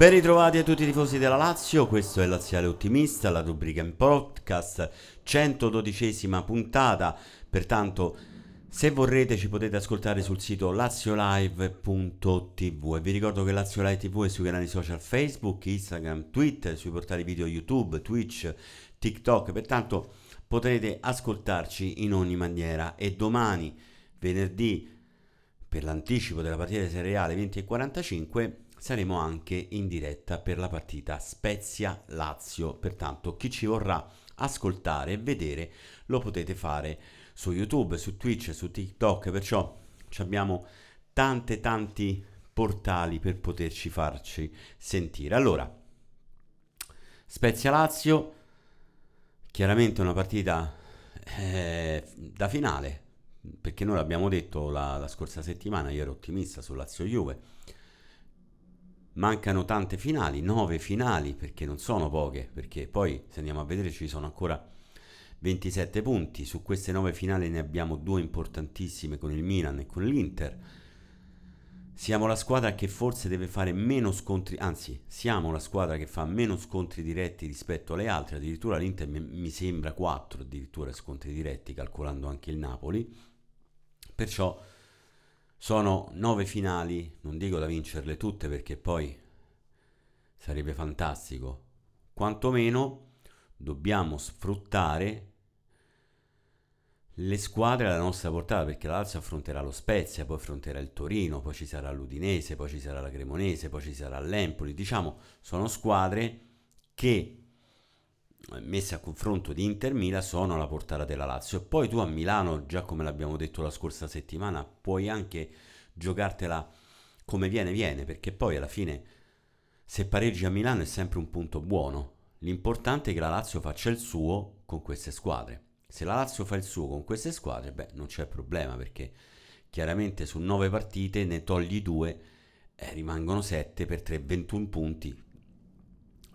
Ben ritrovati a tutti i tifosi della Lazio, questo è Laziale Ottimista, la rubrica in podcast, 112esima puntata, pertanto se vorrete ci potete ascoltare sul sito laziolive.tv e vi ricordo che Lazio Live TV è sui canali social Facebook, Instagram, Twitter, sui portali video YouTube, Twitch, TikTok, pertanto potrete ascoltarci in ogni maniera. E domani, venerdì, per l'anticipo della partita seriale 20 e 45 saremo anche in diretta per la partita Spezia-Lazio. Pertanto chi ci vorrà ascoltare e vedere lo potete fare su YouTube, su Twitch, su TikTok, perciò abbiamo tante tanti portali per poterci farci sentire. Allora, Spezia-Lazio, chiaramente una partita eh, da finale, perché noi l'abbiamo detto la, la scorsa settimana, io ero ottimista su Lazio-Juve, mancano tante finali, nove finali, perché non sono poche, perché poi se andiamo a vedere ci sono ancora 27 punti, su queste nove finali ne abbiamo due importantissime con il Milan e con l'Inter. Siamo la squadra che forse deve fare meno scontri, anzi, siamo la squadra che fa meno scontri diretti rispetto alle altre, addirittura l'Inter mi sembra 4 addirittura scontri diretti, calcolando anche il Napoli. Perciò sono nove finali, non dico da vincerle tutte perché poi sarebbe fantastico. Quantomeno dobbiamo sfruttare le squadre alla nostra portata perché la Lazio affronterà lo Spezia, poi affronterà il Torino, poi ci sarà l'Udinese, poi ci sarà la Cremonese, poi ci sarà l'Empoli. Diciamo, sono squadre che messe a confronto di Inter Milan sono alla portata della Lazio. E poi tu a Milano già come l'abbiamo detto la scorsa settimana puoi anche giocartela come viene viene perché poi alla fine se pareggi a Milano è sempre un punto buono. L'importante è che la Lazio faccia il suo con queste squadre. Se la Lazio fa il suo con queste squadre beh non c'è problema perché chiaramente su 9 partite ne togli 2 eh, rimangono 7 per 3 21 punti.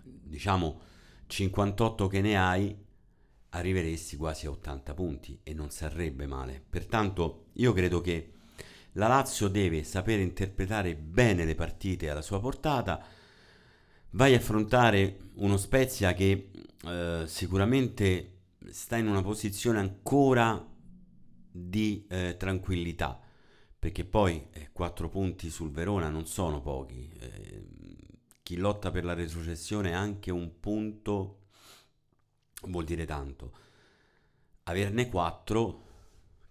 Diciamo 58 che ne hai, arriveresti quasi a 80 punti e non sarebbe male. Pertanto io credo che la Lazio deve sapere interpretare bene le partite alla sua portata. Vai a affrontare uno Spezia che eh, sicuramente sta in una posizione ancora di eh, tranquillità, perché poi eh, 4 punti sul Verona non sono pochi. Eh, chi lotta per la retrocessione anche un punto vuol dire tanto. Averne quattro,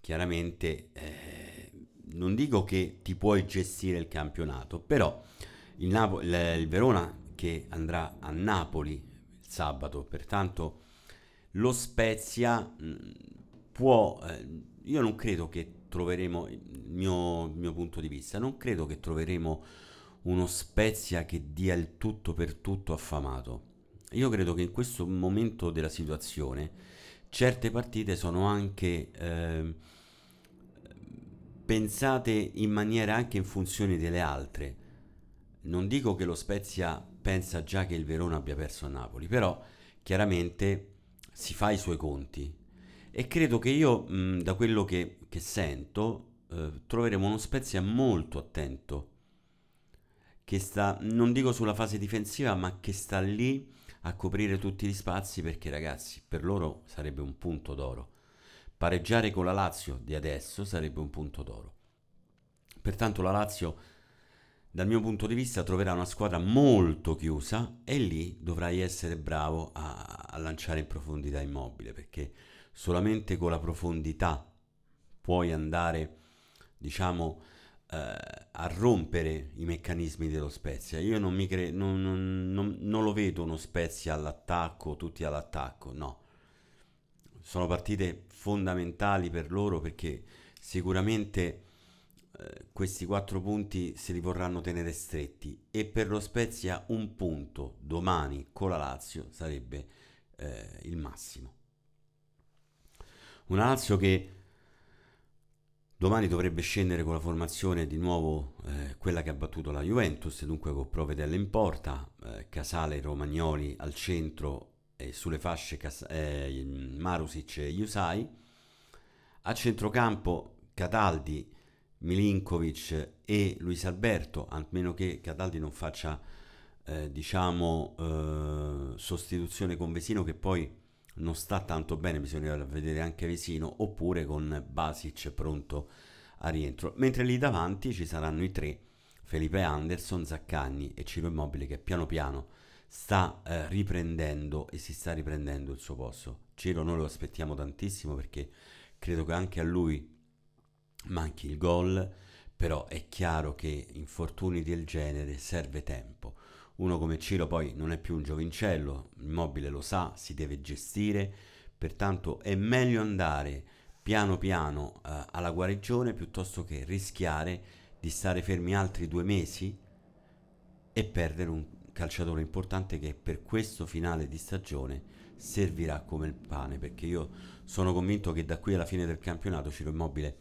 chiaramente, eh, non dico che ti puoi gestire il campionato, però il, Napo- il, il Verona che andrà a Napoli il sabato, pertanto lo Spezia mh, può... Eh, io non credo che troveremo, il mio, mio punto di vista, non credo che troveremo uno Spezia che dia il tutto per tutto affamato. Io credo che in questo momento della situazione certe partite sono anche eh, pensate in maniera anche in funzione delle altre. Non dico che lo Spezia pensa già che il Verona abbia perso a Napoli, però chiaramente si fa i suoi conti. E credo che io, mh, da quello che, che sento, eh, troveremo uno Spezia molto attento che sta, non dico sulla fase difensiva, ma che sta lì a coprire tutti gli spazi perché ragazzi, per loro sarebbe un punto d'oro. Pareggiare con la Lazio di adesso sarebbe un punto d'oro. Pertanto la Lazio, dal mio punto di vista, troverà una squadra molto chiusa e lì dovrai essere bravo a, a lanciare in profondità immobile perché solamente con la profondità puoi andare, diciamo, a rompere i meccanismi dello Spezia. Io non, mi cre- non, non, non, non lo vedo uno Spezia all'attacco, tutti all'attacco, no. Sono partite fondamentali per loro perché sicuramente eh, questi quattro punti se li vorranno tenere stretti e per lo Spezia un punto domani con la Lazio sarebbe eh, il massimo. Una Lazio che Domani dovrebbe scendere con la formazione di nuovo eh, quella che ha battuto la Juventus, dunque con Provedelle in porta, eh, Casale, Romagnoli al centro e sulle fasce Cas- eh, Marusic e Iusai. A centrocampo Cataldi, Milinkovic e Luis Alberto, a meno che Cataldi non faccia eh, diciamo, eh, sostituzione con Vesino che poi non sta tanto bene, bisogna vedere anche Vesino, oppure con Basic pronto a rientro. Mentre lì davanti ci saranno i tre, Felipe Anderson, Zaccagni e Ciro Immobile che piano piano sta eh, riprendendo e si sta riprendendo il suo posto. Ciro noi lo aspettiamo tantissimo perché credo che anche a lui manchi il gol, però è chiaro che infortuni del genere serve tempo. Uno come Ciro poi non è più un giovincello, Immobile lo sa, si deve gestire, pertanto è meglio andare piano piano eh, alla guarigione piuttosto che rischiare di stare fermi altri due mesi e perdere un calciatore importante che per questo finale di stagione servirà come il pane perché io sono convinto che da qui alla fine del campionato Ciro Immobile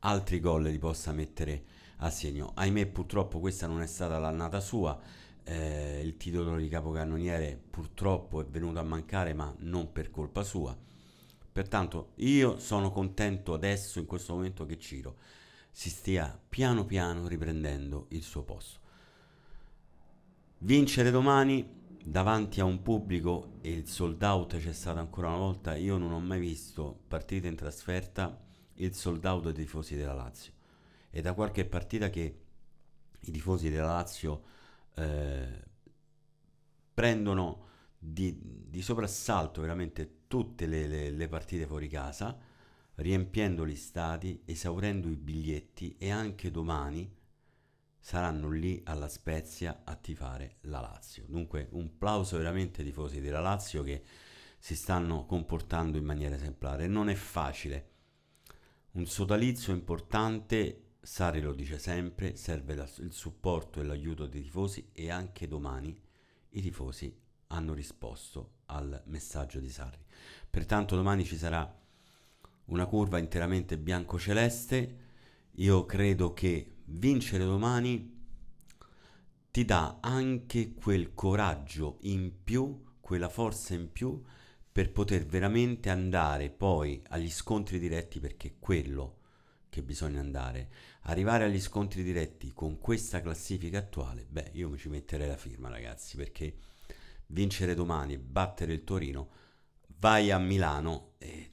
altri gol li possa mettere a segno. Ahimè purtroppo questa non è stata l'annata sua eh, il titolo di capocannoniere purtroppo è venuto a mancare ma non per colpa sua. Pertanto io sono contento adesso in questo momento che Ciro si stia piano piano riprendendo il suo posto. Vincere domani davanti a un pubblico e il sold out c'è stato ancora una volta io non ho mai visto partite in trasferta il sold out dei tifosi della Lazio. È da qualche partita che i tifosi della Lazio eh, prendono di, di, soprassalto veramente tutte le, le, le partite fuori casa, riempiendo gli stadi, esaurendo i biglietti e anche domani saranno lì alla Spezia a tifare la Lazio. Dunque un plauso veramente ai tifosi della Lazio che si stanno comportando in maniera esemplare. Non è facile. Un sodalizio importante Sari lo dice sempre, serve il supporto e l'aiuto dei tifosi e anche domani i tifosi hanno risposto al messaggio di Sarri. Pertanto domani ci sarà una curva interamente bianco-celeste. Io credo che vincere domani ti dà anche quel coraggio in più, quella forza in più per poter veramente andare poi agli scontri diretti perché quello che bisogna andare. Arrivare agli scontri diretti con questa classifica attuale, beh, io mi ci metterei la firma, ragazzi, perché vincere domani e battere il Torino, vai a Milano e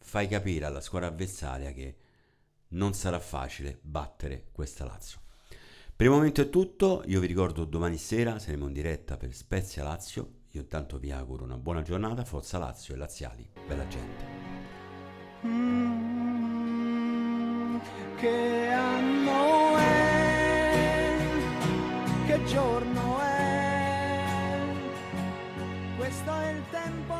fai capire alla squadra avversaria che non sarà facile battere questa Lazio. Per il momento è tutto, io vi ricordo domani sera saremo in diretta per Spezia Lazio, io intanto vi auguro una buona giornata, forza Lazio e Laziali, bella gente. Mm che anno è, che giorno è, questo è il tempo